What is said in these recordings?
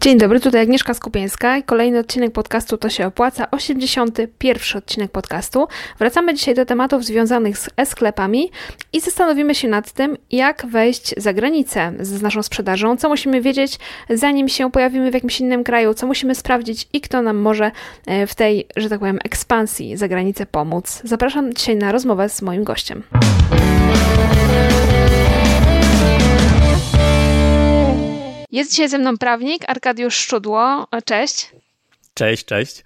Dzień dobry, tutaj Agnieszka Skupieńska kolejny odcinek podcastu To się opłaca, 81 odcinek podcastu. Wracamy dzisiaj do tematów związanych z e-sklepami i zastanowimy się nad tym, jak wejść za granicę z naszą sprzedażą, co musimy wiedzieć, zanim się pojawimy w jakimś innym kraju, co musimy sprawdzić i kto nam może e, w tej, że tak powiem, ekspansji za granicę pomóc. Zapraszam dzisiaj na rozmowę z moim gościem. Jest dzisiaj ze mną prawnik Arkadiusz Szczudło. Cześć. Cześć, cześć.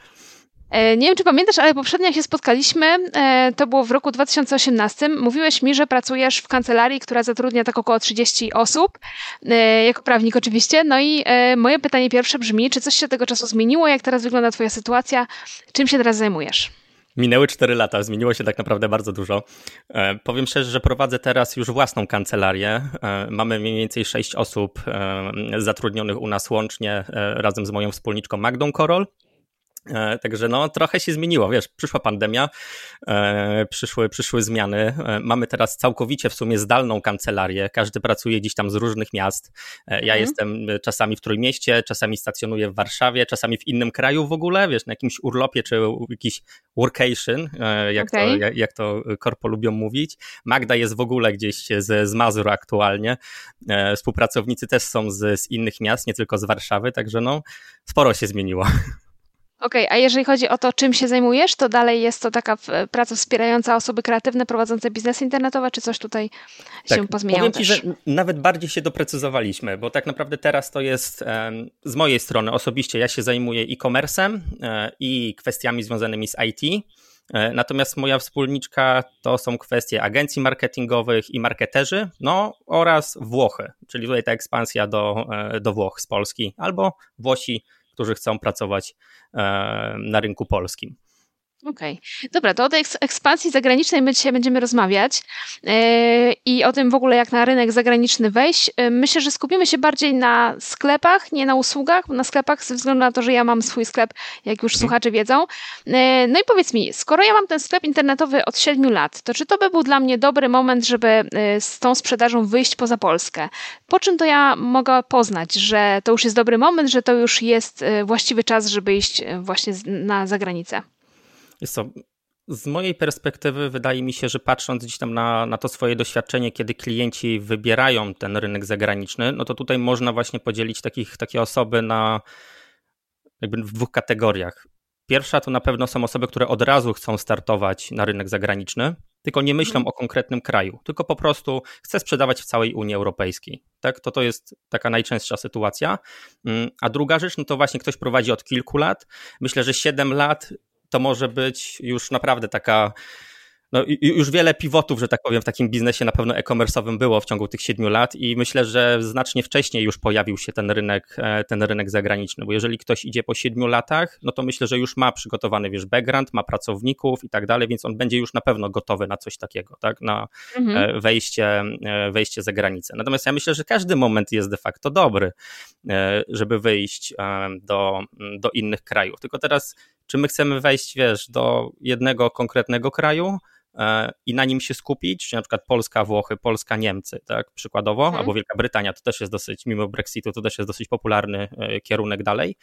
E, nie wiem, czy pamiętasz, ale poprzednio jak się spotkaliśmy, e, to było w roku 2018. Mówiłeś mi, że pracujesz w kancelarii, która zatrudnia tak około 30 osób, e, jako prawnik oczywiście. No i moje pytanie pierwsze brzmi, czy coś się tego czasu zmieniło? Jak teraz wygląda Twoja sytuacja? Czym się teraz zajmujesz? Minęły 4 lata, zmieniło się tak naprawdę bardzo dużo. E, powiem szczerze, że prowadzę teraz już własną kancelarię. E, mamy mniej więcej 6 osób e, zatrudnionych u nas łącznie razem z moją wspólniczką Magdą Korol. E, także no, trochę się zmieniło, wiesz, przyszła pandemia, e, przyszły, przyszły zmiany. E, mamy teraz całkowicie w sumie zdalną kancelarię. Każdy pracuje gdzieś tam z różnych miast. Ja mhm. jestem czasami w Trójmieście, czasami stacjonuję w Warszawie, czasami w innym kraju w ogóle, wiesz, na jakimś urlopie czy jakiś workation, jak, okay. to, jak, jak to korpo lubią mówić. Magda jest w ogóle gdzieś z, z Mazur aktualnie. Współpracownicy też są z, z innych miast, nie tylko z Warszawy, także no, sporo się zmieniło. Okej, okay, a jeżeli chodzi o to, czym się zajmujesz, to dalej jest to taka praca wspierająca osoby kreatywne prowadzące biznesy internetowe, czy coś tutaj tak, się pozmieniało powiem też? Ci, że nawet bardziej się doprecyzowaliśmy, bo tak naprawdę teraz to jest z mojej strony osobiście, ja się zajmuję e-commerce'em e, i kwestiami związanymi z IT, e, Natomiast moja wspólniczka to są kwestie agencji marketingowych i marketerzy, no oraz Włochy, czyli tutaj ta ekspansja do, e, do Włoch z Polski, albo Włosi którzy chcą pracować e, na rynku polskim. Okej, okay. dobra, to o tej ekspansji zagranicznej my dzisiaj będziemy rozmawiać yy, i o tym w ogóle jak na rynek zagraniczny wejść. Yy, myślę, że skupimy się bardziej na sklepach, nie na usługach, na sklepach ze względu na to, że ja mam swój sklep, jak już mhm. słuchacze wiedzą. Yy, no i powiedz mi, skoro ja mam ten sklep internetowy od 7 lat, to czy to by był dla mnie dobry moment, żeby z tą sprzedażą wyjść poza Polskę? Po czym to ja mogę poznać, że to już jest dobry moment, że to już jest właściwy czas, żeby iść właśnie na zagranicę? Jest to, z mojej perspektywy wydaje mi się, że patrząc gdzieś tam na, na to swoje doświadczenie, kiedy klienci wybierają ten rynek zagraniczny, no to tutaj można właśnie podzielić takich, takie osoby na jakby w dwóch kategoriach. Pierwsza to na pewno są osoby, które od razu chcą startować na rynek zagraniczny, tylko nie myślą mhm. o konkretnym kraju, tylko po prostu chce sprzedawać w całej Unii Europejskiej. Tak? To to jest taka najczęstsza sytuacja. Mm, a druga rzecz, no to właśnie ktoś prowadzi od kilku lat. Myślę, że 7 lat to może być już naprawdę taka no, już wiele pivotów, że tak powiem, w takim biznesie na pewno e-commerce'owym było w ciągu tych siedmiu lat i myślę, że znacznie wcześniej już pojawił się ten rynek, e, ten rynek zagraniczny, bo jeżeli ktoś idzie po siedmiu latach, no to myślę, że już ma przygotowany, wiesz, background, ma pracowników i tak dalej, więc on będzie już na pewno gotowy na coś takiego, tak, na mhm. E, wejście, e, wejście za granicę. Natomiast ja myślę, że każdy moment jest de facto dobry, żeby wyjść do, do innych krajów. Tylko teraz, czy my chcemy wejść, wiesz, do jednego konkretnego kraju, E, i na nim się skupić, czy na przykład Polska, Włochy, Polska, Niemcy, tak, przykładowo, mhm. albo Wielka Brytania, to też jest dosyć, mimo Brexitu, to też jest dosyć popularny e, kierunek dalej.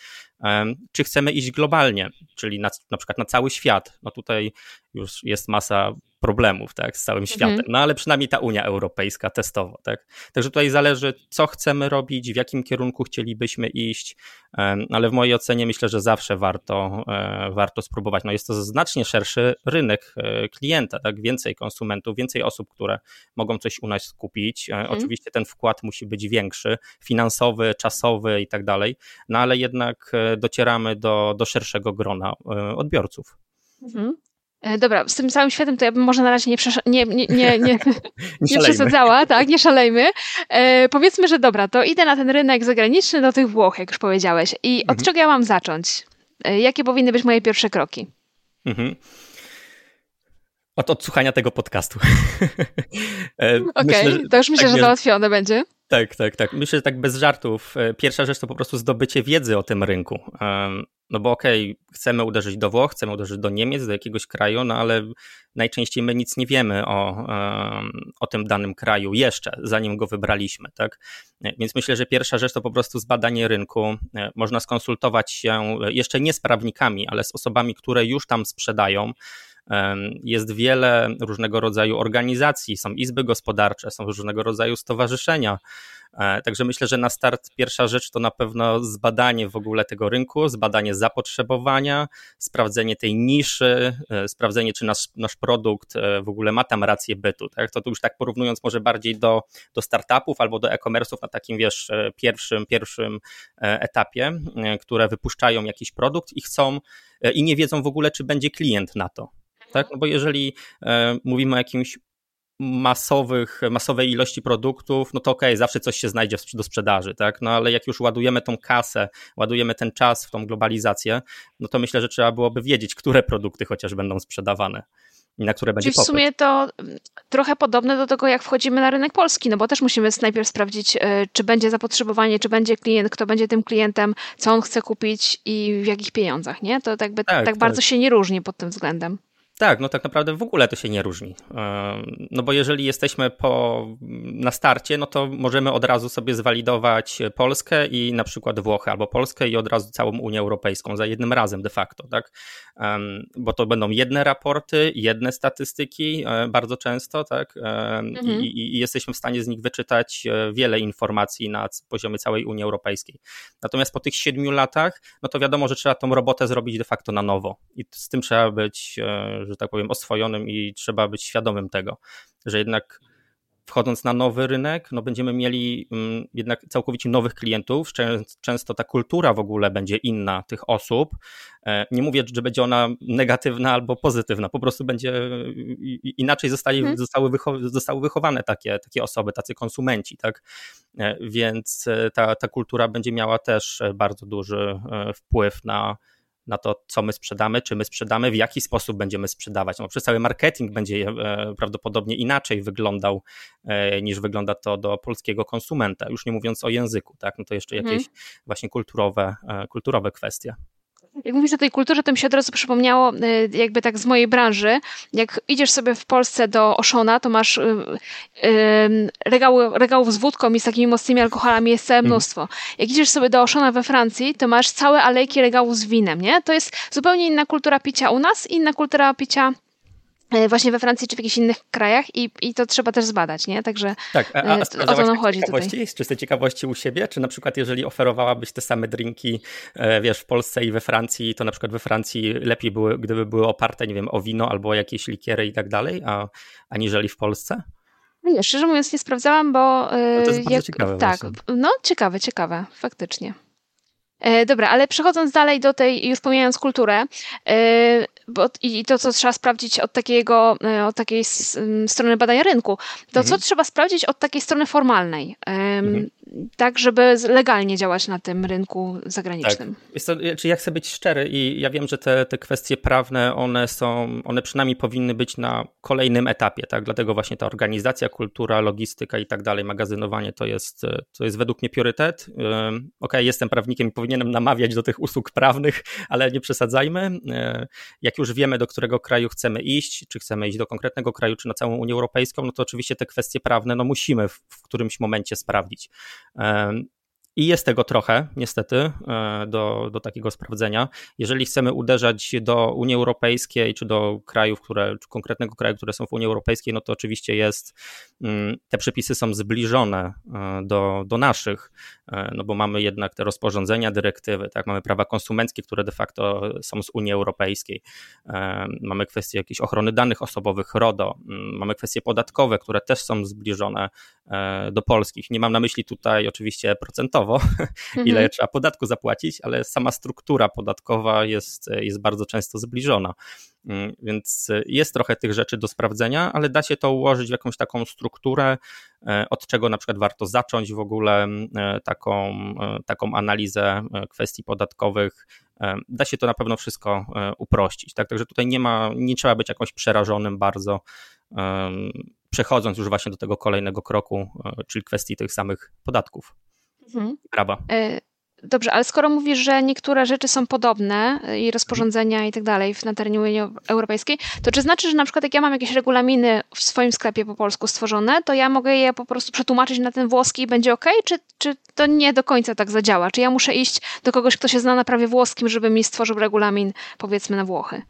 Czy chcemy iść globalnie, czyli na, na przykład na cały świat? No tutaj już jest masa problemów tak, z całym światem. Mhm. No ale przynajmniej ta Unia Europejska testowo. Tak? Także tutaj zależy, co chcemy robić, w jakim kierunku chcielibyśmy iść, ale w mojej ocenie myślę, że zawsze warto, e, warto spróbować. No jest to znacznie szerszy rynek e, klienta, tak? więcej konsumentów, więcej osób, które mogą coś u nas kupić. E, mhm. Oczywiście ten wkład musi być większy, finansowy, czasowy i tak dalej, no ale jednak docieramy do, do szerszego grona odbiorców. Mhm. E, dobra, z tym całym światem to ja bym może na razie nie, nie, nie, nie, nie, nie przesadzała, tak, nie szalejmy. E, powiedzmy, że dobra, to idę na ten rynek zagraniczny do tych Włoch, jak już powiedziałeś. I od mhm. czego ja mam zacząć? E, jakie powinny być moje pierwsze kroki? Mhm. Od odsłuchania tego podcastu. E, Okej, okay, to już myślę, tak, że załatwione będzie. Tak, tak, tak. Myślę, że tak bez żartów. E, pierwsza rzecz to po prostu zdobycie wiedzy o tym rynku. No bo okej, okay, chcemy uderzyć do Włoch, chcemy uderzyć do Niemiec, do jakiegoś kraju, no ale najczęściej my nic nie wiemy o, o tym danym kraju jeszcze, zanim go wybraliśmy, tak? Więc myślę, że pierwsza rzecz to po prostu zbadanie rynku. E, można skonsultować się jeszcze nie z prawnikami, ale z osobami, które już tam sprzedają. Jest wiele różnego rodzaju organizacji, są izby gospodarcze, są różnego rodzaju stowarzyszenia. E, także myślę, że na start pierwsza rzecz to na pewno zbadanie w ogóle tego rynku, zbadanie zapotrzebowania, sprawdzenie tej niszy, e, sprawdzenie, czy nasz, nasz produkt e, w ogóle ma tam rację bytu. Tak? To tu już tak porównując może bardziej do, do startupów albo do e-commerce'ów na takim, wiesz, pierwszym, pierwszym etapie, które wypuszczają jakiś produkt i chcą i nie wiedzą w ogóle, czy będzie klient na to. Tak? No bo jeżeli mówimy o jakimś masowych, masowej ilości produktów, no to okej, okay, zawsze coś się znajdzie do sprzedaży, tak? No ale jak już ładujemy tą kasę, ładujemy ten czas w tą globalizację, no to myślę, że trzeba byłoby wiedzieć, które produkty chociaż będą sprzedawane i na które będzie Czyli w sumie to mm, trochę podobne do tego, jak wchodzimy na rynek polski, no bo też musimy najpierw sprawdzić, e, czy będzie zapotrzebowanie, czy będzie klient, kto będzie tym klientem, co on chce kupić i w jakich pieniądzach, nie? To jakby tak, tak, tak bardzo się nie różni pod tym względem. Tak, no tak naprawdę w ogóle to się nie różni. No bo jeżeli jesteśmy po, na starcie, no to możemy od razu sobie zwalidować Polskę i na przykład Włochy, albo Polskę i od razu całą Unię Europejską za jednym razem de facto, tak? Bo to będą jedne raporty, jedne statystyki e, bardzo często, tak? Mhm. I, I, jesteśmy w stanie z nich wyczytać e, wiele informacji na poziomie całej Unii Europejskiej. Natomiast po tych siedmiu latach, no to wiadomo, że trzeba tą robotę zrobić de facto na nowo i z tym trzeba być e, że tak powiem, oswojonym i trzeba być świadomym tego, że jednak wchodząc na nowy rynek, no będziemy mieli mm, jednak całkowicie nowych klientów. Często ta kultura w ogóle będzie inna tych osób. E, nie mówię, że będzie ona negatywna albo pozytywna, po prostu będzie inaczej zostali, hmm. zostały, wycho zostały wychowane takie, takie osoby, tacy konsumenci, tak? E, więc e, ta, ta kultura będzie miała też bardzo duży wpływ na, na to, co my sprzedamy, czy my sprzedamy, w jaki sposób będziemy sprzedawać. No, przez cały marketing będzie e, prawdopodobnie inaczej wyglądał e, niż wygląda to do polskiego konsumenta, już nie mówiąc o języku, tak? No to jeszcze mhm. jakieś właśnie kulturowe, e, kulturowe kwestie. Jak mówisz o tej kulturze, to mi się od razu przypomniało, y, jakby tak z mojej branży, jak idziesz sobie w Polsce do Oszona, to masz y, regały, regałów z wódką i z takimi mocnymi alkoholami jest całe mhm. mnóstwo. Jak idziesz sobie do Oszona we Francji, to masz całe alejki regałów z winem, nie? To jest zupełnie inna kultura picia u nas, inna kultura picia właśnie we Francji czy w jakichś innych krajach i, i to trzeba też zbadać, nie? Także tak, a, a, a o to nam chodzi ciekawości, tutaj. Z czystej ciekawości u siebie, czy na przykład jeżeli oferowałabyś te same drinki, e, wiesz, w Polsce i we Francji, to na przykład we Francji lepiej były, gdyby były oparte, nie wiem, o wino albo jakieś likiery i tak dalej, a, aniżeli w Polsce? No nie, szczerze mówiąc nie sprawdzałam, bo... No to jest bardzo jak, ciekawe Tak, właśnie. no ciekawe, ciekawe, faktycznie. E, dobra, ale przechodząc dalej do tej, już pomijając kulturę, e, bo, i to, co trzeba sprawdzić od takiego, e, od takiej strony badania rynku, to mhm. co trzeba sprawdzić od takiej strony formalnej, mhm. Tak żeby legalnie działać na tym rynku zagranicznym. Tak. Jest to, czy ja chcę być szczery i ja wiem, że te, te kwestie prawne, one są, one przynajmniej powinny być na kolejnym etapie, tak, dlatego właśnie ta organizacja, kultura, logistyka i tak dalej, magazynowanie to jest, to jest według mnie priorytet. Okej, okay, jestem prawnikiem i powinienem namawiać do tych usług prawnych, ale nie przesadzajmy. Jak już wiemy, do którego kraju chcemy iść, czy chcemy iść do konkretnego kraju, czy na całą Unię Europejską, no to oczywiście te kwestie prawne no musimy w, w którymś momencie sprawdzić. Um, I jest tego trochę, niestety, e, do, do takiego sprawdzenia. Jeżeli chcemy uderzać do Unii Europejskiej, czy do krajów, które, czy konkretnego kraju, które są w Unii Europejskiej, no to oczywiście jest, mm, te przepisy są zbliżone e, do, do naszych, e, no bo mamy jednak te rozporządzenia, dyrektywy, tak, mamy prawa konsumenckie, które de facto są z Unii Europejskiej. Mamy kwestie jakiejś ochrony danych osobowych, RODO, mm, mamy kwestie podatkowe, które też są zbliżone do polskich. Nie mam na myśli tutaj oczywiście procentowe, mhm. ile trzeba podatku zapłacić, ale sama struktura podatkowa jest, jest bardzo często zbliżona. Mm, więc jest trochę tych rzeczy do sprawdzenia, ale da się to ułożyć w jakąś taką strukturę, e, od czego na przykład warto zacząć w ogóle e, taką, e, taką analizę kwestii podatkowych. Da się to na pewno wszystko uprościć. Tak? Także tutaj nie ma, nie trzeba być jakąś przerażonym bardzo przechodząc już właśnie do tego kolejnego kroku, czyli kwestii tych samych podatków. Mhm. Prawa. Dobrze, ale skoro mówisz, że niektóre rzeczy są podobne i rozporządzenia i tak dalej na terenie Unii Europejskiej, to czy znaczy, że na przykład jak ja mam jakieś regulaminy w swoim sklepie po polsku stworzone, to ja mogę je po prostu przetłumaczyć na ten włoski i będzie ok? Czy, czy to nie do końca tak zadziała? Czy ja muszę iść do kogoś, kto się zna na prawie włoskim, żeby mi stworzył regulamin powiedzmy na Włochy?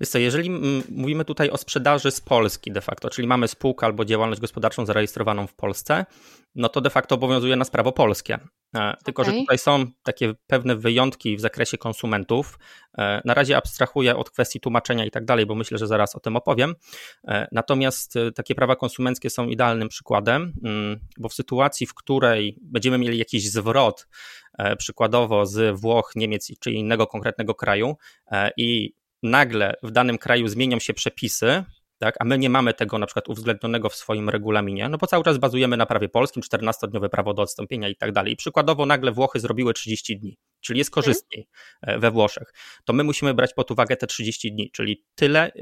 Wiesz co, jeżeli mówimy tutaj o sprzedaży z Polski de facto, czyli mamy spółkę albo działalność gospodarczą zarejestrowaną w Polsce, no to de facto obowiązuje nas prawo polskie. E, tylko, okay. że tutaj są takie pewne wyjątki w zakresie konsumentów. E, na razie abstrahuję od kwestii tłumaczenia i tak dalej, bo myślę, że zaraz o tym opowiem. E, natomiast takie prawa konsumenckie są idealnym przykładem, mm, bo w sytuacji, w której będziemy mieli jakiś zwrot, przykładowo z Włoch, Niemiec czy innego konkretnego kraju i nagle w danym kraju zmienią się przepisy, tak, a my nie mamy tego na przykład uwzględnionego w swoim regulaminie, no bo cały czas bazujemy na prawie polskim, 14-dniowe prawo do odstąpienia i tak dalej. I przykładowo nagle Włochy zrobiły 30 dni, czyli jest mhm. korzystniej hmm. we Włoszech. To my musimy brać pod uwagę te 30 dni, czyli tyle,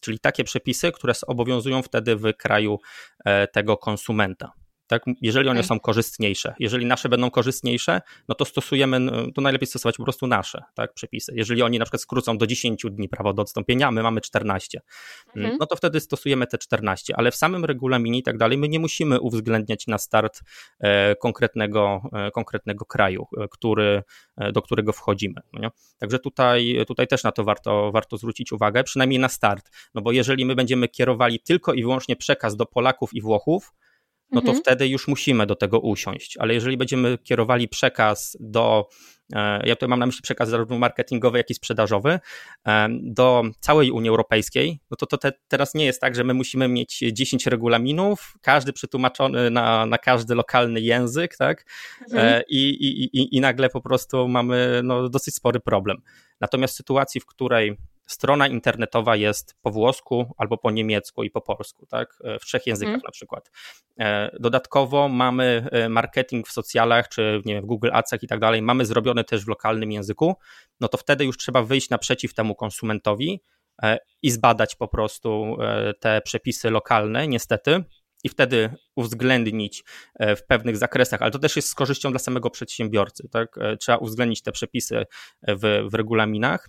czyli takie przepisy, które obowiązują wtedy w kraju e, tego konsumenta. Tak? Jeżeli one są korzystniejsze. Jeżeli nasze będą korzystniejsze, no to stosujemy, to najlepiej stosować po prostu nasze tak, przepisy. Jeżeli oni na przykład skrócą do 10 dni prawo do odstąpienia, a my mamy 14, mm, mhm. no to wtedy stosujemy te 14, ale w samym regulaminie i tak dalej my nie musimy uwzględniać na start e, konkretnego, e, konkretnego kraju, e, który, do którego wchodzimy. No Także tutaj, tutaj też na to warto, warto zwrócić uwagę, przynajmniej na start, no bo jeżeli my będziemy kierowali tylko i wyłącznie przekaz do Polaków i Włochów, no to mhm. wtedy już musimy do tego usiąść. Ale jeżeli będziemy kierowali przekaz do, e, ja tutaj mam na myśli przekaz zarówno marketingowy, jak i sprzedażowy, e, do całej Unii Europejskiej, no to, to te, teraz nie jest tak, że my musimy mieć 10 regulaminów, każdy przetłumaczony na, na każdy lokalny język, tak? Mhm. E, I, i, i, I nagle po prostu mamy no, dosyć spory problem. Natomiast w sytuacji, w której strona internetowa jest po włosku albo po niemiecku i po polsku, tak? E, w trzech językach hmm. na przykład. E, dodatkowo mamy e, marketing w socjalach, czy nie wiem, w Google Adsach i tak dalej, mamy zrobione też w lokalnym języku, no to wtedy już trzeba wyjść naprzeciw temu konsumentowi i zbadać po prostu te przepisy lokalne, niestety, i wtedy uwzględnić w pewnych zakresach, ale to też jest z korzyścią dla samego przedsiębiorcy. Tak? Trzeba uwzględnić te przepisy w, w regulaminach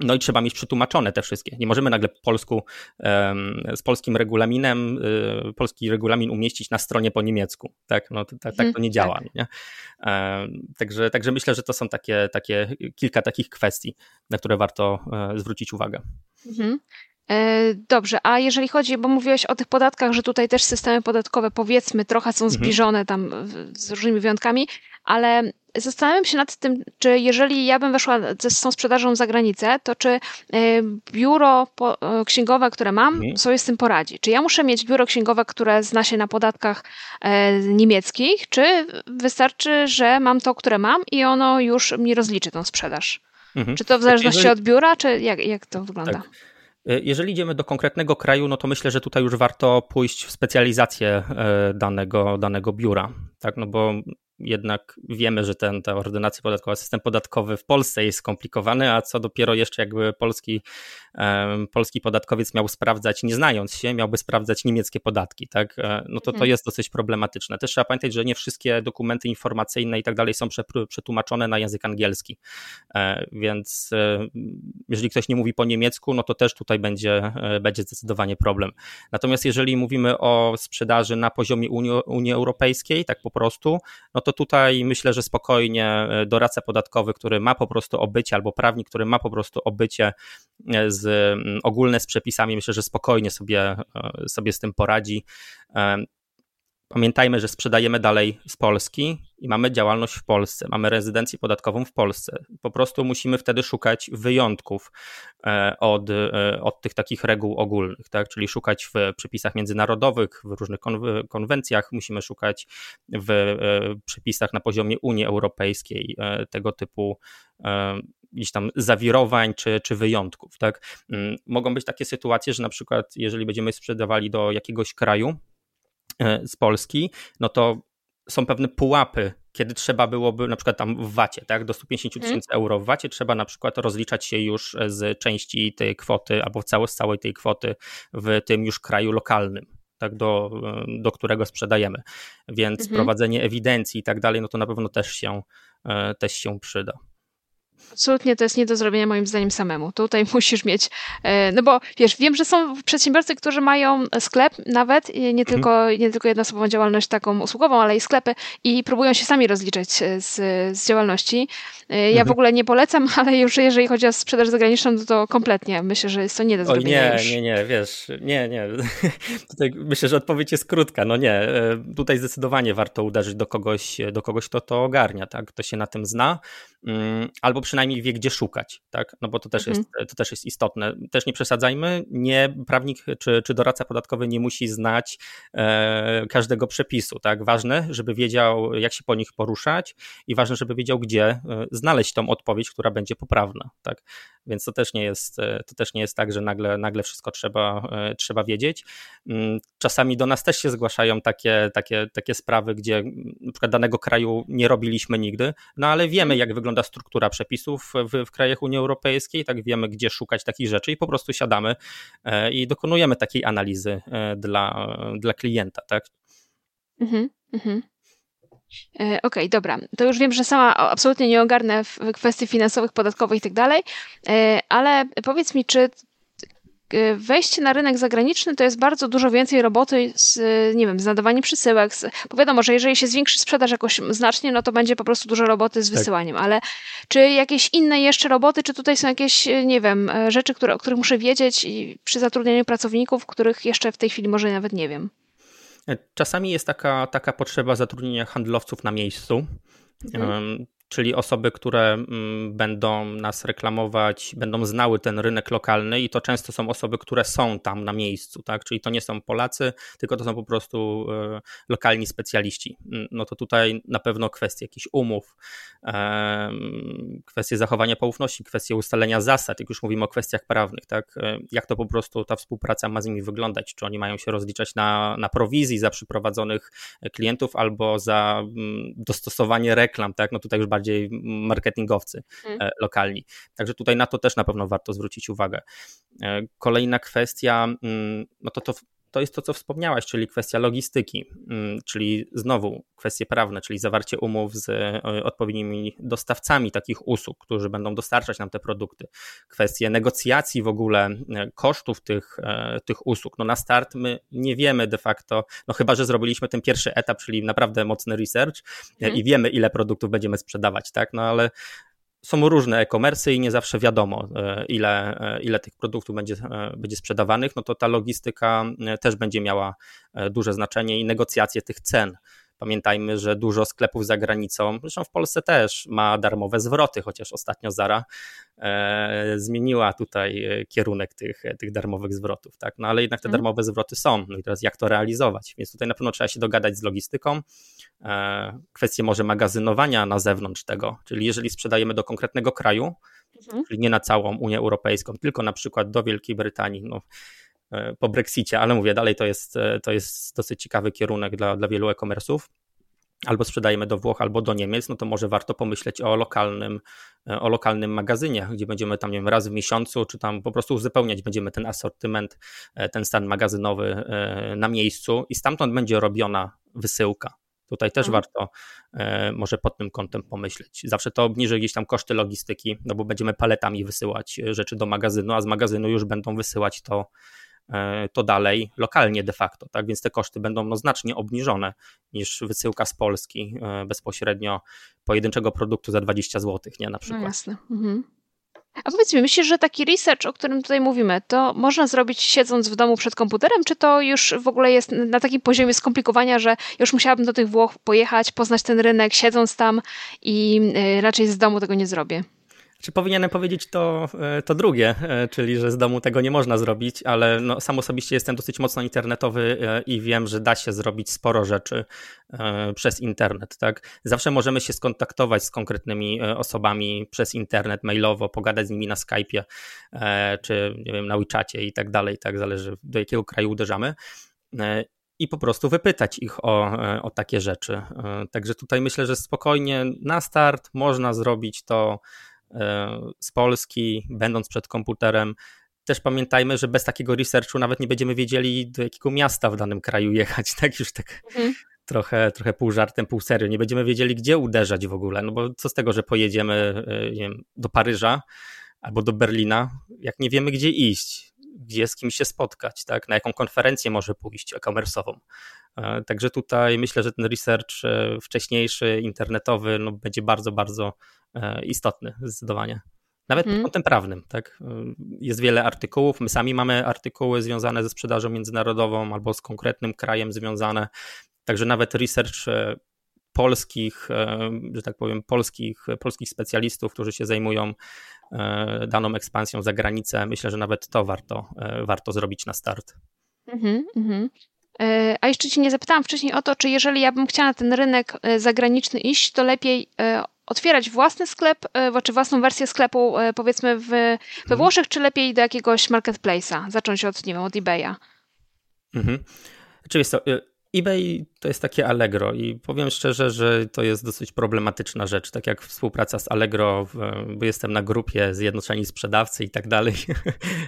no i trzeba mieć przetłumaczone te wszystkie. Nie możemy nagle polsku, z polskim regulaminem, y, polski regulamin umieścić na stronie po niemiecku. Tak, no, tak, tak to nie działa. Tak. Nie? Także, także myślę, że to są takie, takie kilka takich kwestii, na które warto e, zwrócić uwagę. Mhm. E, dobrze, a jeżeli chodzi, bo mówiłeś o tych podatkach, że tutaj też systemy podatkowe powiedzmy trochę są mhm. zbliżone tam z różnymi wyjątkami, ale Zastanawiam się nad tym, czy jeżeli ja bym weszła z tą sprzedażą za granicę, to czy e, biuro e, księgowe, które mam, mhm. sobie z tym poradzi? Czy ja muszę mieć biuro księgowe, które zna się na podatkach e, niemieckich, czy wystarczy, że mam to, które mam i ono już mi rozliczy tą sprzedaż? Mhm. Czy to w zależności jeżeli... od biura, czy jak, jak to wygląda? Tak. Jeżeli idziemy do konkretnego kraju, no to myślę, że tutaj już warto pójść w specjalizację danego, danego biura. Tak, no bo jednak wiemy, że ten, ta ordynacja podatkowa, system podatkowy w Polsce jest skomplikowany, a co dopiero jeszcze jakby polski, um, polski podatkowiec miał sprawdzać, nie znając się, miałby sprawdzać niemieckie podatki, tak? E, no to to mhm. jest dosyć problematyczne. Też trzeba pamiętać, że nie wszystkie dokumenty informacyjne i tak dalej są przetłumaczone na język angielski, e, więc e, jeżeli ktoś nie mówi po niemiecku, no to też tutaj będzie, będzie zdecydowanie problem. Natomiast jeżeli mówimy o sprzedaży na poziomie Unii, Unii Europejskiej, tak po prostu, no to to tutaj myślę, że spokojnie e, doradca podatkowy, który ma po prostu obycie, albo prawnik, który ma po prostu obycie e, z, ogólne z przepisami, myślę, że spokojnie sobie, e, sobie z tym poradzi. Pamiętajmy, że sprzedajemy dalej z Polski i mamy działalność w Polsce, mamy rezydencję podatkową w Polsce. Po prostu musimy wtedy szukać wyjątków e, od, e, od tych takich reguł ogólnych, tak? czyli szukać w przepisach międzynarodowych, w różnych konwencjach, musimy szukać w e, przepisach na poziomie Unii Europejskiej tego typu gdzieś tam zawirowań czy, czy wyjątków. Tak? Mm, mogą być takie sytuacje, że na przykład jeżeli będziemy sprzedawali do jakiegoś kraju, z Polski, no to są pewne pułapy, kiedy trzeba byłoby na przykład tam w VAT-ie, tak, do 150 mhm. tysięcy mm. euro w VAT-ie trzeba na przykład rozliczać się już z części tej kwoty albo całe, z całej tej kwoty w tym już kraju lokalnym. tak, do, do którego sprzedajemy. Więc mhm. prowadzenie ewidencji i tak dalej, no to na pewno też się, też się przyda. Absolutnie to jest nie do zrobienia moim zdaniem samemu. Tutaj musisz mieć, e, no bo wiesz, wiem, że są przedsiębiorcy, którzy mają sklep nawet, nie mhm. tylko, nie tylko jednoosobową działalność taką usługową, ale i sklepy i próbują się sami rozliczać e, z, z działalności. E, ja mhm. w ogóle nie polecam, ale już jeżeli chodzi o sprzedaż zagraniczną, to, to kompletnie myślę, że jest to nie do zrobienia Oj, nie, już. nie, nie, wiesz, nie, nie. Tutaj myślę, że odpowiedź jest krótka. No nie, tutaj zdecydowanie warto uderzyć do kogoś, do kogoś, kto to ogarnia, tak? Kto się na tym zna, mm, albo przynajmniej wie, gdzie szukać, tak? No bo to też, mhm. jest, to też jest istotne. Też nie przesadzajmy, nie prawnik czy, czy doradca podatkowy nie musi znać e, każdego przepisu, tak? Ważne, żeby wiedział, jak się po nich poruszać i ważne, żeby wiedział, gdzie e, znaleźć tą odpowiedź, która będzie poprawna, tak? Więc to też nie jest, e, to też nie jest tak, że nagle, nagle wszystko trzeba, e, trzeba wiedzieć. Mm, czasami do nas też się zgłaszają takie, takie, takie sprawy, gdzie na przykład danego kraju nie robiliśmy nigdy, no ale wiemy, jak wygląda struktura w, w krajach Unii Europejskiej, tak wiemy, gdzie szukać takich rzeczy i po prostu siadamy e, i dokonujemy takiej analizy dla, dla klienta, tak? Mhm, mhm. Okej, okay, dobra. To już wiem, że sama absolutnie nie ogarnę w kwestii finansowych, podatkowych i tak dalej, e, ale powiedz mi, czy e, wejście na rynek zagraniczny to jest bardzo dużo więcej roboty z, nie wiem, z nadawaniem przesyłek. Z, bo wiadomo, że jeżeli się zwiększy sprzedaż jakoś znacznie, no to będzie po prostu dużo roboty z tak. wysyłaniem, tak. ale czy jakieś inne jeszcze roboty, czy tutaj są jakieś, nie wiem, rzeczy, które, o których muszę wiedzieć i przy zatrudnianiu pracowników, których jeszcze w tej chwili może nawet nie wiem? Czasami jest taka, taka potrzeba zatrudnienia handlowców na miejscu. Mhm czyli osoby, które mm, będą nas reklamować, będą znały ten rynek lokalny i to często są osoby, które są tam na miejscu, tak? Czyli to nie są Polacy, tylko to są po prostu e, lokalni specjaliści. Mm, no to tutaj na pewno kwestie jakichś umów, kwestie zachowania poufności, kwestie ustalenia zasad, jak już mówimy o kwestiach prawnych, tak? E, jak to po prostu ta współpraca ma z nimi wyglądać? Czy oni mają się rozliczać na, na prowizji za przyprowadzonych klientów albo za mm, dostosowanie reklam, tak? No tutaj już bardziej bardziej marketingowcy mm. lokalni. Także tutaj na to też na pewno warto zwrócić uwagę. E, kolejna kwestia, mm, no to to to jest to, co wspomniałaś, czyli kwestia logistyki, mm, czyli znowu kwestie prawne, czyli zawarcie umów z e, odpowiednimi dostawcami takich usług, którzy będą dostarczać nam te produkty, kwestie negocjacji w ogóle kosztów tych, tych usług. No na start my nie wiemy de facto, no chyba, że zrobiliśmy ten pierwszy etap, czyli naprawdę mocny research mhm. i wiemy, ile produktów będziemy sprzedawać, tak, no ale są różne e-commerce i nie zawsze wiadomo, e, ile, e, ile tych produktów będzie, e, będzie sprzedawanych, no to ta logistyka też będzie miała duże znaczenie i negocjacje tych cen. Pamiętajmy, że dużo sklepów za granicą, zresztą w Polsce też ma darmowe zwroty, chociaż ostatnio Zara e, zmieniła tutaj kierunek tych, tych darmowych zwrotów, tak? No ale jednak te mhm. darmowe zwroty są. No i teraz jak to realizować? Więc tutaj na pewno trzeba się dogadać z logistyką. E, kwestie może magazynowania na zewnątrz tego, czyli jeżeli sprzedajemy do konkretnego kraju, mhm. czyli nie na całą Unię Europejską, tylko na przykład do Wielkiej Brytanii, no E, po Brexicie, ale mówię, dalej to jest, e, to jest dosyć ciekawy kierunek dla, dla wielu e-commerce'ów. Albo sprzedajemy do Włoch, albo do Niemiec, no to może warto pomyśleć o lokalnym, e, o lokalnym magazynie, gdzie będziemy tam, nie wiem, raz w miesiącu, czy tam po prostu uzupełniać będziemy ten asortyment, ten stan magazynowy na miejscu i stamtąd będzie robiona wysyłka. Tutaj też mhm. warto może pod tym kątem pomyśleć. Zawsze to obniży gdzieś tam koszty logistyki, no bo będziemy paletami wysyłać rzeczy do magazynu, a z magazynu już będą wysyłać to E, to dalej lokalnie de facto, tak? Więc te koszty będą no, znacznie obniżone niż wysyłka z Polski e, bezpośrednio pojedynczego produktu za 20 zł, nie na no przykład. No jasne. Mhm. A powiedz mi, myślisz, że taki research, o którym tutaj mówimy, to można zrobić siedząc w domu przed komputerem, czy to już w ogóle jest na takim poziomie skomplikowania, że już musiałabym do tych Włoch pojechać, poznać ten rynek, siedząc tam i e, raczej z domu tego nie zrobię? Czy powinienem powiedzieć to, e, to drugie, e, czyli że z domu tego nie można zrobić, ale no, sam osobiście jestem dosyć mocno internetowy e, i wiem, że da się zrobić sporo rzeczy przez internet. Tak? Zawsze możemy się skontaktować z konkretnymi osobami przez internet, mailowo, pogadać z nimi na Skype'ie czy nie wiem, na WeChacie i tak dalej, tak zależy do jakiego kraju uderzamy i po prostu wypytać ich o, o takie rzeczy. Także tutaj myślę, że spokojnie na start można zrobić to z Polski, będąc przed komputerem. też pamiętajmy, że bez takiego researchu nawet nie będziemy wiedzieli, do jakiego miasta w danym kraju jechać, tak już tak mhm. trochę, trochę pół żartem, pół serio. Nie będziemy wiedzieli, gdzie uderzać w ogóle, no bo co z tego, że pojedziemy nie wiem, do Paryża albo do Berlina, jak nie wiemy, gdzie iść, gdzie z kim się spotkać, tak? na jaką konferencję może pójść e-commerce'ową. E, także tutaj myślę, że ten research e, wcześniejszy, internetowy no, będzie bardzo, bardzo e, istotny zdecydowanie. Nawet pod mhm. kątem prawnym, tak? Jest wiele artykułów. My sami mamy artykuły związane ze sprzedażą międzynarodową albo z konkretnym krajem związane. Także nawet research polskich, że tak powiem, polskich, polskich specjalistów, którzy się zajmują daną ekspansją za granicę, myślę, że nawet to warto, warto zrobić na start. Mhm, mhm. E, a jeszcze Cię nie zapytałam wcześniej o to, czy jeżeli ja bym chciała na ten rynek e, zagraniczny iść, to lepiej e, otwierać własny sklep, czy własną wersję sklepu, powiedzmy w, we mhm. Włoszech, czy lepiej do jakiegoś marketplace'a, zacząć od, nie wiem, od eBaya? Mhm. Oczywiście, eBay to jest takie Allegro i powiem szczerze, że to jest dosyć problematyczna rzecz, tak jak współpraca z Allegro, bo jestem na grupie Zjednoczeni Sprzedawcy i tak dalej.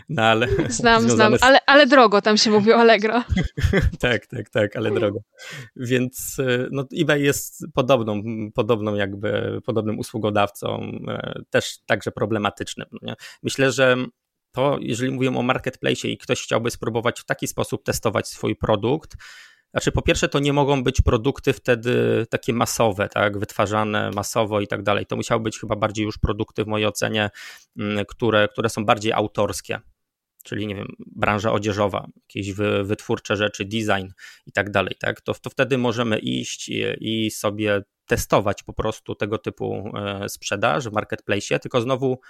No, ale znam, znam, z... ale, ale drogo tam się mówi o Allegro. tak, tak, tak, ale drogo. Więc e, no, eBay jest podobną, podobną jakby, podobnym usługodawcą, e, też także problematycznym. No Myślę, że to, jeżeli mówimy o marketplace i ktoś chciałby spróbować w taki sposób testować swój produkt, znaczy, po pierwsze, to nie mogą być produkty wtedy takie masowe, tak, wytwarzane masowo i tak dalej. To musiały być chyba bardziej już produkty, w mojej ocenie, mm, które, które są bardziej autorskie. Czyli, nie wiem, branża odzieżowa, jakieś wytwórcze rzeczy, design i tak dalej, tak? To, to wtedy możemy iść i, i sobie testować po prostu tego typu e, sprzedaż w marketplace, tylko znowu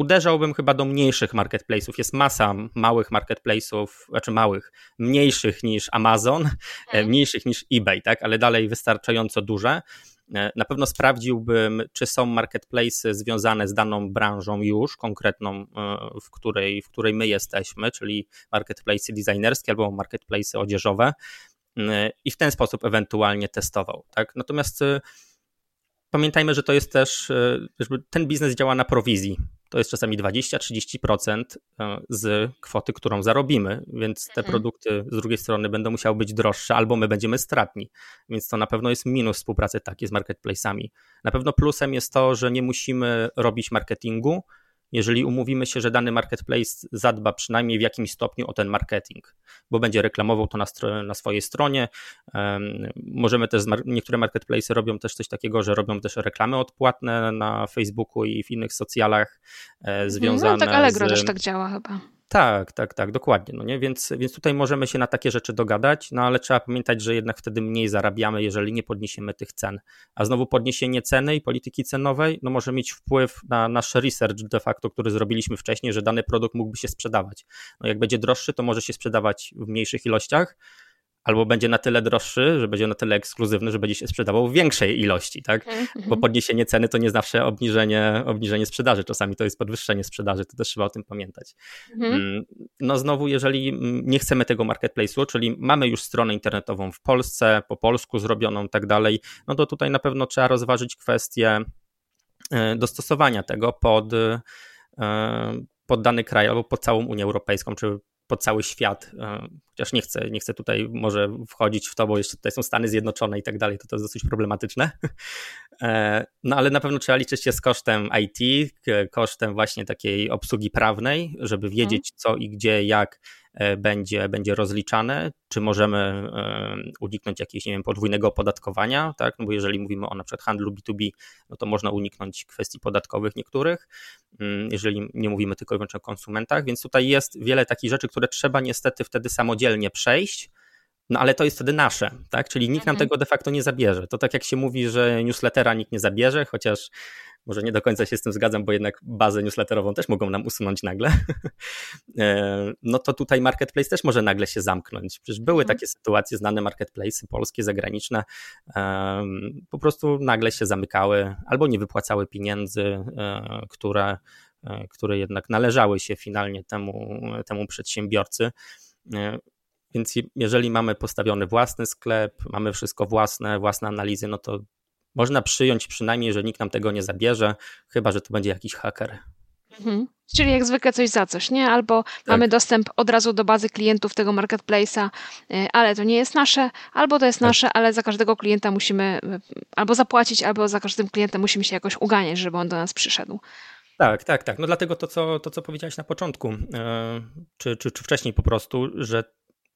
uderzałbym chyba do mniejszych marketplace'ów. Jest masa małych marketplace'ów, znaczy małych, mniejszych niż Amazon, mhm. mniejszych niż eBay, tak, ale dalej wystarczająco duże. E, na pewno sprawdziłbym, czy są marketplace związane z daną branżą już konkretną, e, w której, w której my jesteśmy, czyli marketplace designerskie albo marketplace odzieżowe i w ten sposób ewentualnie testował. Tak? Natomiast pamiętajmy, że to jest też, ten biznes działa na prowizji, to jest czasami 20-30% e, z kwoty, którą zarobimy, więc te mhm. produkty z drugiej strony będą musiały być droższe, albo my będziemy stratni. Więc to na pewno jest minus współpracy takiej z marketplace'ami. Na pewno plusem jest to, że nie musimy robić marketingu, jeżeli umówimy się, że dany marketplace zadba przynajmniej w jakimś stopniu o ten marketing, bo będzie reklamował to na, na swojej stronie. Możemy też, niektóre marketplace robią też coś takiego, że robią też reklamy odpłatne na Facebooku i w innych socjalach e, związane no, tak Allegro z... też tak działa chyba. Tak, tak, tak, dokładnie. No nie? Więc, więc tutaj możemy się na takie rzeczy dogadać, no ale trzeba pamiętać, że jednak wtedy mniej zarabiamy, jeżeli nie podniesiemy tych cen. A znowu podniesienie ceny i polityki cenowej no może mieć wpływ na nasz research de facto, który zrobiliśmy wcześniej, że dany produkt mógłby się sprzedawać. No jak będzie droższy, to może się sprzedawać w mniejszych ilościach, albo będzie na tyle droższy, że będzie na tyle ekskluzywny, że będzie się sprzedawał w większej ilości, tak? Mm -hmm. Bo podniesienie ceny to nie zawsze obniżenie, obniżenie sprzedaży, czasami to jest podwyższenie sprzedaży, to też trzeba o tym pamiętać. Mm -hmm. No znowu, jeżeli nie chcemy tego marketplace'u, czyli mamy już stronę internetową w Polsce, po polsku zrobioną i tak dalej, no to tutaj na pewno trzeba rozważyć kwestię e, dostosowania tego pod, e, pod dany kraj albo pod całą Unię Europejską, czy po cały świat, e, chociaż nie chcę, nie chcę tutaj może wchodzić w to, bo jeszcze tutaj są Stany Zjednoczone i tak dalej, to to jest dosyć problematyczne. E, no ale na pewno trzeba liczyć się z kosztem IT, kosztem właśnie takiej obsługi prawnej, żeby wiedzieć co i gdzie, jak będzie, będzie rozliczane, czy możemy e, uniknąć jakiegoś, nie wiem, podwójnego opodatkowania, tak, no bo jeżeli mówimy o na przykład handlu B2B, no to można uniknąć kwestii podatkowych niektórych, mm, jeżeli nie mówimy tylko i wyłącznie o konsumentach, więc tutaj jest wiele takich rzeczy, które trzeba niestety wtedy samodzielnie przejść, no ale to jest wtedy nasze, tak? Czyli nikt nam mhm. tego de facto nie zabierze. To tak jak się mówi, że newslettera nikt nie zabierze, chociaż może nie do końca się z tym zgadzam, bo jednak bazę newsletterową też mogą nam usunąć nagle. E, no to tutaj marketplace też może nagle się zamknąć. Przecież były mhm. takie sytuacje, znane marketplace polskie, zagraniczne, po prostu nagle się zamykały albo nie wypłacały pieniędzy, e, które, e, które jednak należały się finalnie temu, temu przedsiębiorcy. Więc jeżeli mamy postawiony własny sklep, mamy wszystko własne, własne analizy, no to można przyjąć przynajmniej, że nikt nam tego nie zabierze, chyba że to będzie jakiś haker. Mhm. Czyli jak zwykle coś za coś, nie? Albo tak. mamy dostęp od razu do bazy klientów tego marketplace'a, y, ale to nie jest nasze, albo to jest tak. nasze, ale za każdego klienta musimy y, albo zapłacić, albo za każdym klientem musimy się jakoś uganiać, żeby on do nas przyszedł. Tak, tak, tak. No dlatego to, co, to, co powiedziałeś na początku, czy, czy, czy wcześniej po prostu, że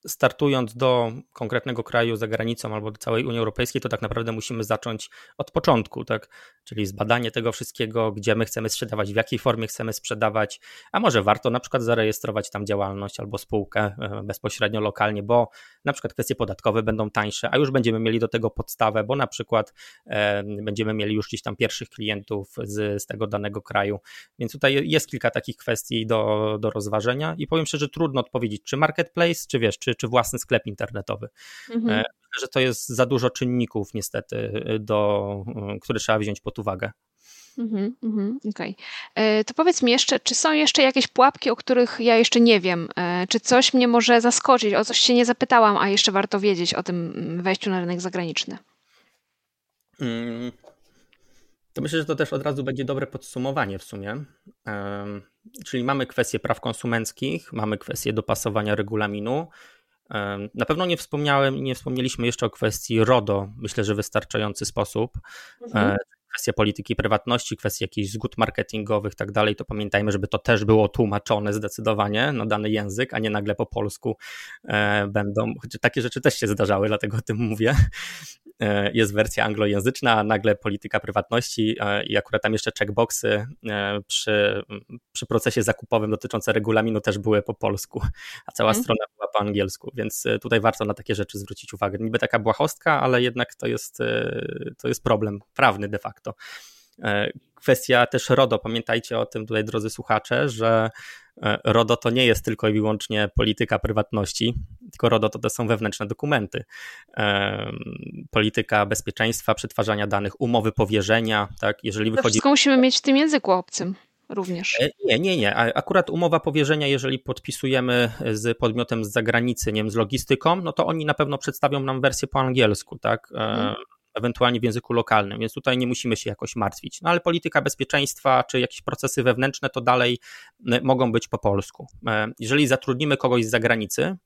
startując do konkretnego kraju za granicą albo do całej Unii Europejskiej, to tak naprawdę musimy zacząć od początku, tak? Czyli zbadanie tego wszystkiego, gdzie my chcemy sprzedawać, w jakiej formie chcemy sprzedawać, a może warto na przykład zarejestrować tam działalność albo spółkę e, bezpośrednio lokalnie, bo na przykład kwestie podatkowe będą tańsze, a już będziemy mieli do tego podstawę, bo na przykład e, będziemy mieli już gdzieś tam pierwszych klientów z, z tego danego kraju. Więc tutaj jest kilka takich kwestii do, do rozważenia i powiem szczerze, trudno odpowiedzieć, czy marketplace, czy wiesz, czy czy, własny sklep internetowy. Mhm. E, myślę, że to jest za dużo czynników niestety, e, do, e, które trzeba wziąć pod uwagę. Mhm, mhm, Okej. Okay. To powiedz mi jeszcze, czy są jeszcze jakieś pułapki, o których ja jeszcze nie wiem? Czy coś mnie może zaskoczyć? O coś się nie zapytałam, a jeszcze warto wiedzieć o tym mm, wejściu na rynek zagraniczny? Mm, to myślę, że to też od razu będzie dobre podsumowanie w sumie. Czyli mamy kwestie praw konsumenckich, mamy kwestię dopasowania regulaminu, na pewno nie wspomniałem, nie wspomnieliśmy jeszcze o kwestii RODO, myślę, że wystarczający sposób. Mhm. E, kwestia polityki prywatności, kwestia jakichś zgód marketingowych i tak dalej, to pamiętajmy, żeby to też było tłumaczone zdecydowanie na dany język, a nie nagle po polsku e, będą, choć takie rzeczy też się zdarzały, dlatego o tym mówię. E, jest wersja anglojęzyczna, a nagle polityka prywatności e, i akurat tam jeszcze checkboxy e, przy, przy procesie zakupowym dotyczące regulaminu też były po polsku, a cała hmm. strona była po angielsku, więc tutaj warto na takie rzeczy zwrócić uwagę. Niby taka błahostka, ale jednak to jest, to jest problem prawny de facto. Kwestia też RODO, pamiętajcie o tym tutaj drodzy słuchacze, że RODO to nie jest tylko i wyłącznie polityka prywatności, tylko RODO to, to są wewnętrzne dokumenty. Polityka bezpieczeństwa, przetwarzania danych, umowy powierzenia, tak, jeżeli to Wszystko musimy mieć w tym języku obcym również. E, nie, nie, nie. Akurat umowa powierzenia, jeżeli podpisujemy z podmiotem z zagranicy, nie wiem, z logistyką, no to oni na pewno przedstawią nam wersję po angielsku, tak? Hmm ewentualnie w języku lokalnym, więc tutaj nie musimy się jakoś martwić. No ale polityka bezpieczeństwa czy jakieś procesy wewnętrzne to dalej mogą być po polsku. E, jeżeli zatrudnimy kogoś z zagranicy,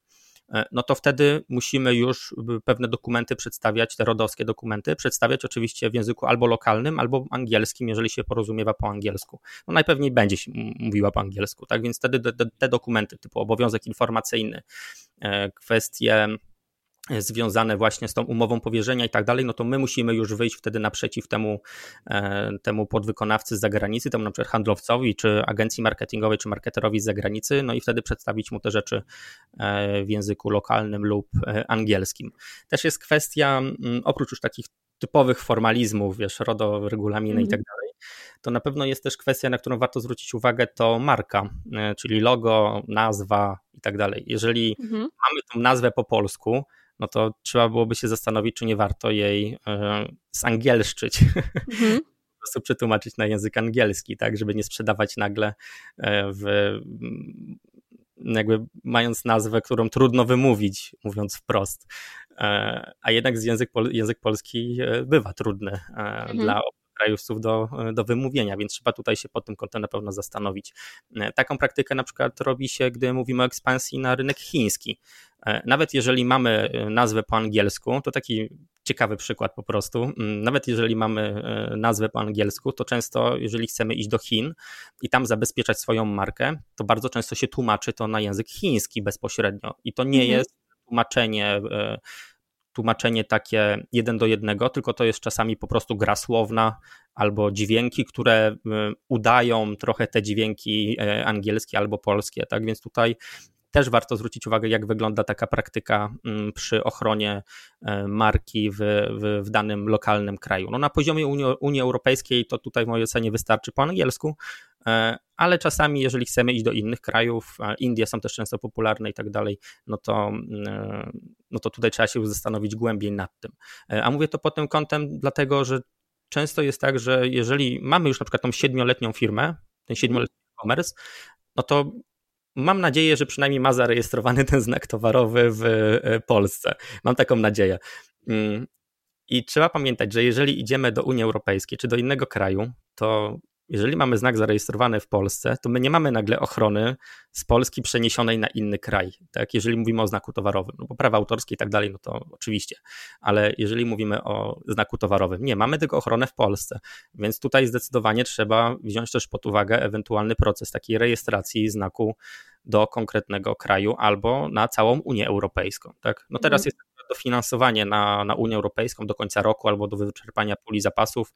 e, no to wtedy musimy już pewne dokumenty przedstawiać, te rodowskie dokumenty, przedstawiać oczywiście w języku albo lokalnym, albo angielskim, jeżeli się porozumiewa po angielsku. No najpewniej będzie się mówiła po angielsku, tak więc wtedy te, te dokumenty typu obowiązek informacyjny, e, kwestie związane właśnie z tą umową powierzenia i tak dalej, no to my musimy już wyjść wtedy naprzeciw temu, e, temu podwykonawcy z zagranicy, temu na przykład handlowcowi, czy agencji marketingowej, czy marketerowi z zagranicy, no i wtedy przedstawić mu te rzeczy e, w języku lokalnym lub e, angielskim. Też jest kwestia, oprócz już takich typowych formalizmów, wiesz, RODO, regulaminy mm. i tak dalej, to na pewno jest też kwestia, na którą warto zwrócić uwagę, to marka, czyli logo, nazwa i tak dalej. Jeżeli mm. mamy tą nazwę po polsku, no to trzeba byłoby się zastanowić, czy nie warto jej e, zangielszczyć. Mhm. po prostu przetłumaczyć na język angielski, tak, żeby nie sprzedawać nagle e, w jakby mając nazwę, którą trudno wymówić, mówiąc wprost. E, a jednak język, język polski bywa trudny mhm. dla krajowców do, do wymówienia, więc trzeba tutaj się pod tym kątem na pewno zastanowić. Taką praktykę na przykład robi się, gdy mówimy o ekspansji na rynek chiński. E, nawet jeżeli mamy e, nazwę po angielsku, to taki ciekawy przykład po prostu. Mm, nawet jeżeli mamy e, nazwę po angielsku, to często, jeżeli chcemy iść do Chin i tam zabezpieczać swoją markę, to bardzo często się tłumaczy to na język chiński bezpośrednio. I to nie mhm. jest tłumaczenie tłumaczenie takie jeden do jednego, tylko to jest czasami po prostu gra słowna albo dźwięki, które udają trochę te dźwięki angielskie albo polskie, tak więc tutaj też warto zwrócić uwagę, jak wygląda taka praktyka mm, przy ochronie e, marki w, w, w danym lokalnym kraju. No na poziomie Unii, Unii Europejskiej to tutaj w mojej ocenie wystarczy po angielsku, e, ale czasami, jeżeli chcemy iść do innych krajów, Indie są też często popularne i tak dalej, no to, mm, no to tutaj trzeba się zastanowić głębiej nad tym. E, a mówię to pod tym kątem, dlatego że często jest tak, że jeżeli mamy już na przykład tą siedmioletnią firmę, ten siedmioletni e-commerce, no to mam nadzieję, że przynajmniej ma zarejestrowany ten znak towarowy w e, Polsce. Mam taką nadzieję. Mm, I trzeba pamiętać, że jeżeli idziemy do Unii Europejskiej czy do innego kraju, to jeżeli mamy znak zarejestrowany w Polsce, to my nie mamy nagle ochrony z Polski przeniesionej na inny kraj, tak? Jeżeli mówimy o znaku towarowym, no bo prawa autorskie i tak dalej, no to oczywiście, ale jeżeli mówimy o znaku towarowym, nie, mamy tylko ochronę w Polsce, więc tutaj zdecydowanie trzeba wziąć też pod uwagę ewentualny proces takiej rejestracji znaku do konkretnego kraju albo na całą Unię Europejską, tak? No teraz mhm. jest dofinansowanie na, na Unię Europejską do końca roku albo do wyczerpania puli zapasów,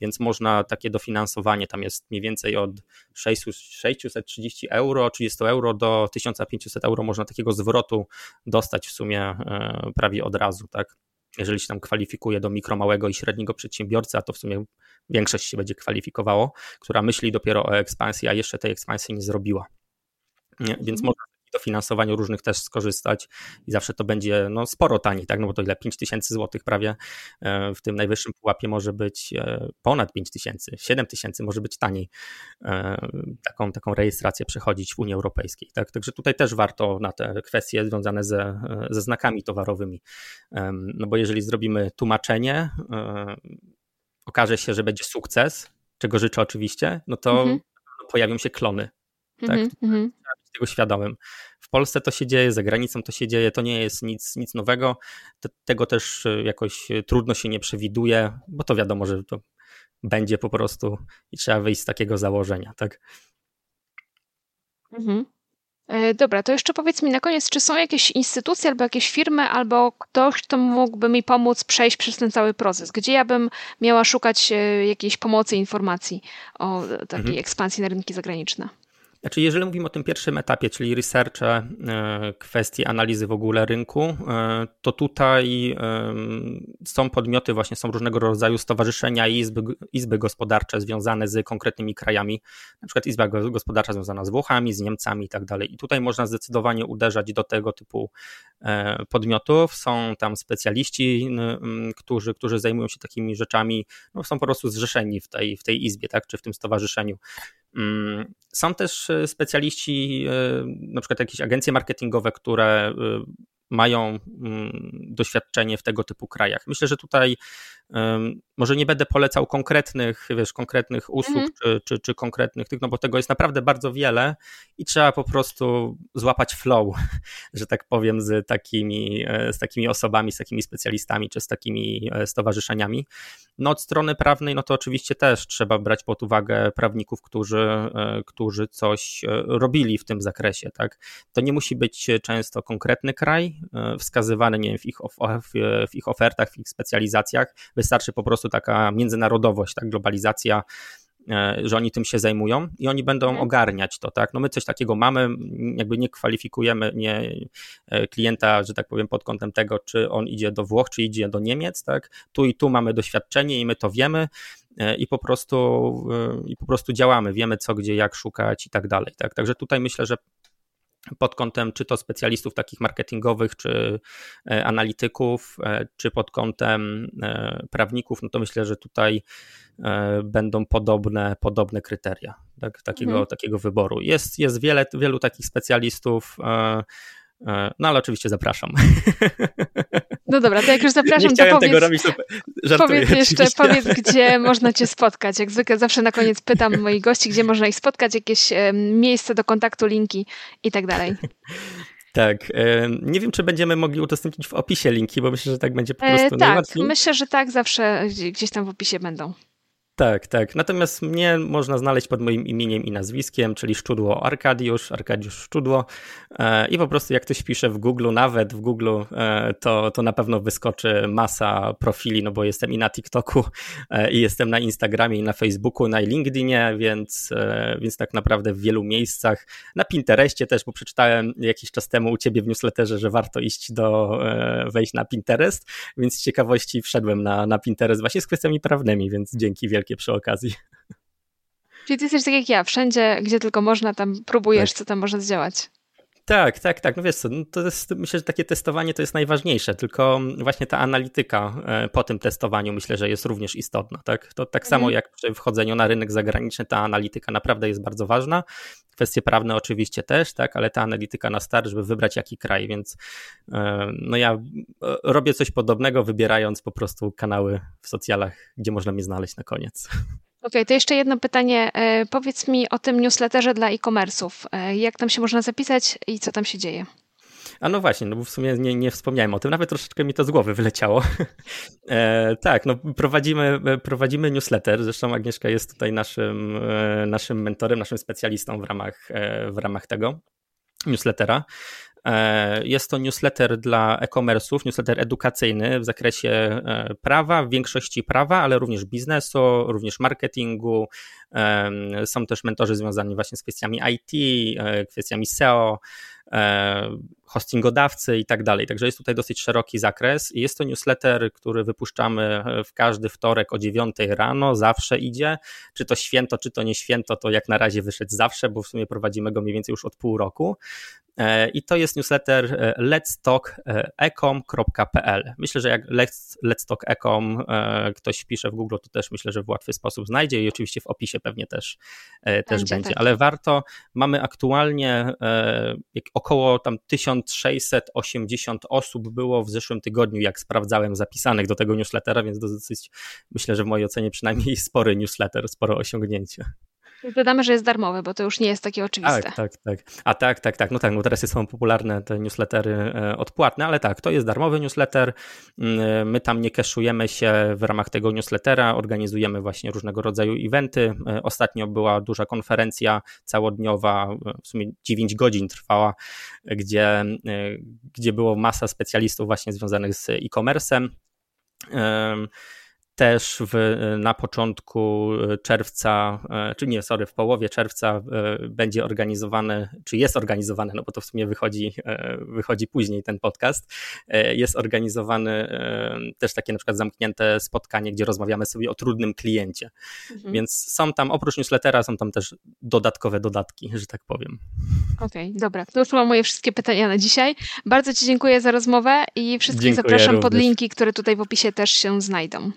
więc można takie dofinansowanie, tam jest mniej więcej od 630 euro, 30 euro do 1500 euro można takiego zwrotu dostać w sumie e, prawie od razu, tak? Jeżeli się tam kwalifikuje do mikro, małego i średniego przedsiębiorcy, a to w sumie większość się będzie kwalifikowało, która myśli dopiero o ekspansji, a jeszcze tej ekspansji nie zrobiła. Więc mhm. można dofinansowaniu różnych też skorzystać i zawsze to będzie no, sporo taniej, tak? no bo to ile 5 tysięcy złotych prawie e, w tym najwyższym pułapie może być e, ponad 5 tysięcy, 7 tysięcy może być taniej e, taką, taką rejestrację przechodzić w Unii Europejskiej. Tak? Także tutaj też warto na te kwestie związane ze, ze znakami towarowymi, no bo jeżeli zrobimy tłumaczenie, okaże się, że będzie sukces, czego życzę oczywiście, no to mhm. pojawią się klony. Tak? Mhm, mhm tego świadomym. W Polsce to się dzieje, za granicą to się dzieje, to nie jest nic, nic nowego. Tego też e, jakoś e, trudno się nie przewiduje, bo to wiadomo, że to będzie po prostu i trzeba wyjść z takiego założenia, tak? Mhm. E, dobra, to jeszcze powiedz mi na koniec, czy są jakieś instytucje albo jakieś firmy, albo ktoś, kto mógłby mi pomóc przejść przez ten cały proces? Gdzie ja bym miała szukać jakiejś pomocy, informacji o takiej mhm. ekspansji na rynki zagraniczne? Znaczy, jeżeli mówimy o tym pierwszym etapie, czyli researche, kwestii analizy w ogóle rynku, e, to tutaj są podmioty, właśnie są różnego rodzaju stowarzyszenia i izby, izby gospodarcze związane z konkretnymi krajami, na przykład Izba Gospodarcza związana z Włochami, z Niemcami i tak dalej. I tutaj można zdecydowanie uderzać do tego typu e, podmiotów. Są tam specjaliści, którzy, którzy zajmują się takimi rzeczami, no są po prostu zrzeszeni w tej, w tej izbie, tak, czy w tym stowarzyszeniu. Mm, są też e, specjaliści, e, na przykład jakieś agencje marketingowe, które e, mają mm, doświadczenie w tego typu krajach. Myślę, że tutaj może nie będę polecał konkretnych, wiesz, konkretnych usług mhm. czy, czy, czy, konkretnych tych, no bo tego jest naprawdę bardzo wiele i trzeba po prostu złapać flow, że tak powiem, z takimi, e, z takimi osobami, z takimi specjalistami czy z takimi e, stowarzyszeniami. No od strony prawnej, no to oczywiście też trzeba brać pod uwagę prawników, którzy, e, którzy coś robili w tym zakresie, tak. To nie musi być często konkretny kraj wskazywany, nie wiem, w ich, w ich ofertach, w ich specjalizacjach, Wystarczy po prostu taka międzynarodowość, tak, globalizacja, e, że oni tym się zajmują i oni będą mhm. ogarniać to, tak? No my coś takiego mamy, jakby nie kwalifikujemy nie, e, klienta, że tak powiem, pod kątem tego, czy on idzie do Włoch, czy idzie do Niemiec, tak? Tu i tu mamy doświadczenie i my to wiemy e, i po prostu, i po prostu działamy, wiemy co, gdzie, jak szukać i tak dalej, tak? Także tutaj myślę, że pod kątem czy to specjalistów takich marketingowych, czy e, analityków, e, czy pod kątem e, prawników, no to myślę, że tutaj będą podobne, podobne kryteria tak, takiego, mhm. takiego wyboru. Jest, jest wiele, wielu takich specjalistów. No ale oczywiście zapraszam. No dobra, to jak już zapraszam, Nie to powiedz, tego robić, to powiedz jeszcze, powiedz, gdzie można cię spotkać. Jak zwykle zawsze na koniec pytam moich gości, gdzie można ich spotkać, jakieś miejsce do kontaktu, linki i tak dalej. Tak. Nie wiem, czy będziemy mogli udostępnić w opisie linki, bo myślę, że tak będzie po e, prostu e, Tak, myślę, że tak, zawsze gdzieś tam w opisie będą. Tak, tak. Natomiast mnie można znaleźć pod moim imieniem i nazwiskiem, czyli Szczudło Arkadiusz, Arkadiusz Szczudło. E, I po prostu jak ktoś pisze w Google, nawet w Google, e, to, to na pewno wyskoczy masa profili, no bo jestem i na TikToku, e, i jestem na Instagramie, i na Facebooku, na LinkedInie, więc, więc tak naprawdę w wielu miejscach. Na Pinterestie też, bo przeczytałem jakiś czas temu u ciebie w newsletterze, że warto iść do, wejść na Pinterest, więc z ciekawości wszedłem na, na Pinterest właśnie z kwestiami prawnymi, więc dzięki wielkie przy okazji. Czyli ty jesteś tak jak ja, wszędzie, gdzie tylko można, tam próbujesz, tak. co tam można zdziałać. Tak, tak, tak. No wiesz co, no to jest, myślę, że takie testowanie to jest najważniejsze, tylko właśnie ta analityka e, po tym testowaniu myślę, że jest również istotna. Tak, to tak samo mhm. jak przy wchodzeniu na rynek zagraniczny, ta analityka naprawdę jest bardzo ważna. Kwestie prawne oczywiście też, tak, ale ta analityka na start, żeby wybrać jaki kraj, więc e, no ja e, robię coś podobnego, wybierając po prostu kanały w socjalach, gdzie można mnie znaleźć na koniec. Okay, to jeszcze jedno pytanie. E, powiedz mi o tym newsletterze dla e-commerce'ów. E, jak tam się można zapisać i co tam się dzieje? A no właśnie, no bo w sumie nie, nie wspomniałem o tym, nawet troszeczkę mi to z głowy wyleciało. e, tak, no prowadzimy, prowadzimy newsletter, zresztą Agnieszka jest tutaj naszym, e, naszym mentorem, naszym specjalistą w ramach, e, w ramach tego newslettera. E, jest to newsletter dla e-commerce'ów, newsletter edukacyjny w zakresie e, prawa, w większości prawa, ale również biznesu, również marketingu. Są też mentorzy związani właśnie z kwestiami IT, e, kwestiami SEO, hostingodawcy i tak dalej. Także jest tutaj dosyć szeroki zakres jest to newsletter, który wypuszczamy w każdy wtorek o 9 rano, zawsze idzie. Czy to święto, czy to nie święto, to jak na razie wyszedł zawsze, bo w sumie prowadzimy go mniej więcej już od pół roku. E, I to jest newsletter e, letstalkecom.pl. Myślę, że jak let's, let's Talk Ecom e, ktoś wpisze w Google, to też myślę, że w łatwy sposób znajdzie i oczywiście w opisie pewnie też, też będzie. będzie. Tak. Ale warto, mamy aktualnie około tam 1680 osób było w zeszłym tygodniu, jak sprawdzałem, zapisanych do tego newslettera, więc dosyć, myślę, że w mojej ocenie przynajmniej spory newsletter, sporo osiągnięcie. Dodamy, że jest darmowy, bo to już nie jest takie oczywiste. Tak, tak, tak. A tak, tak, tak. No tak, bo teraz są popularne te newslettery e, odpłatne, ale tak, to jest darmowy newsletter. Mm, my tam nie keszujemy się w ramach tego newslettera, organizujemy właśnie różnego rodzaju eventy. E, ostatnio była duża konferencja całodniowa, e, w sumie 9 godzin trwała, gdzie, gdzie było masa specjalistów właśnie związanych z e-commerce'em też w, na początku czerwca, e, czy nie, sorry, w połowie czerwca e, będzie organizowany, czy jest organizowany, no bo to w sumie wychodzi, e, wychodzi później ten podcast, jest organizowany też takie na przykład zamknięte spotkanie, gdzie rozmawiamy sobie o trudnym kliencie. Mhm. Więc są tam, oprócz newslettera, są tam też dodatkowe dodatki, że tak powiem. Okej, okay, dobra. To już mam moje wszystkie pytania na dzisiaj. Bardzo Ci dziękuję za rozmowę i wszystkich dziękuję zapraszam również. pod linki, które tutaj w opisie też się znajdą.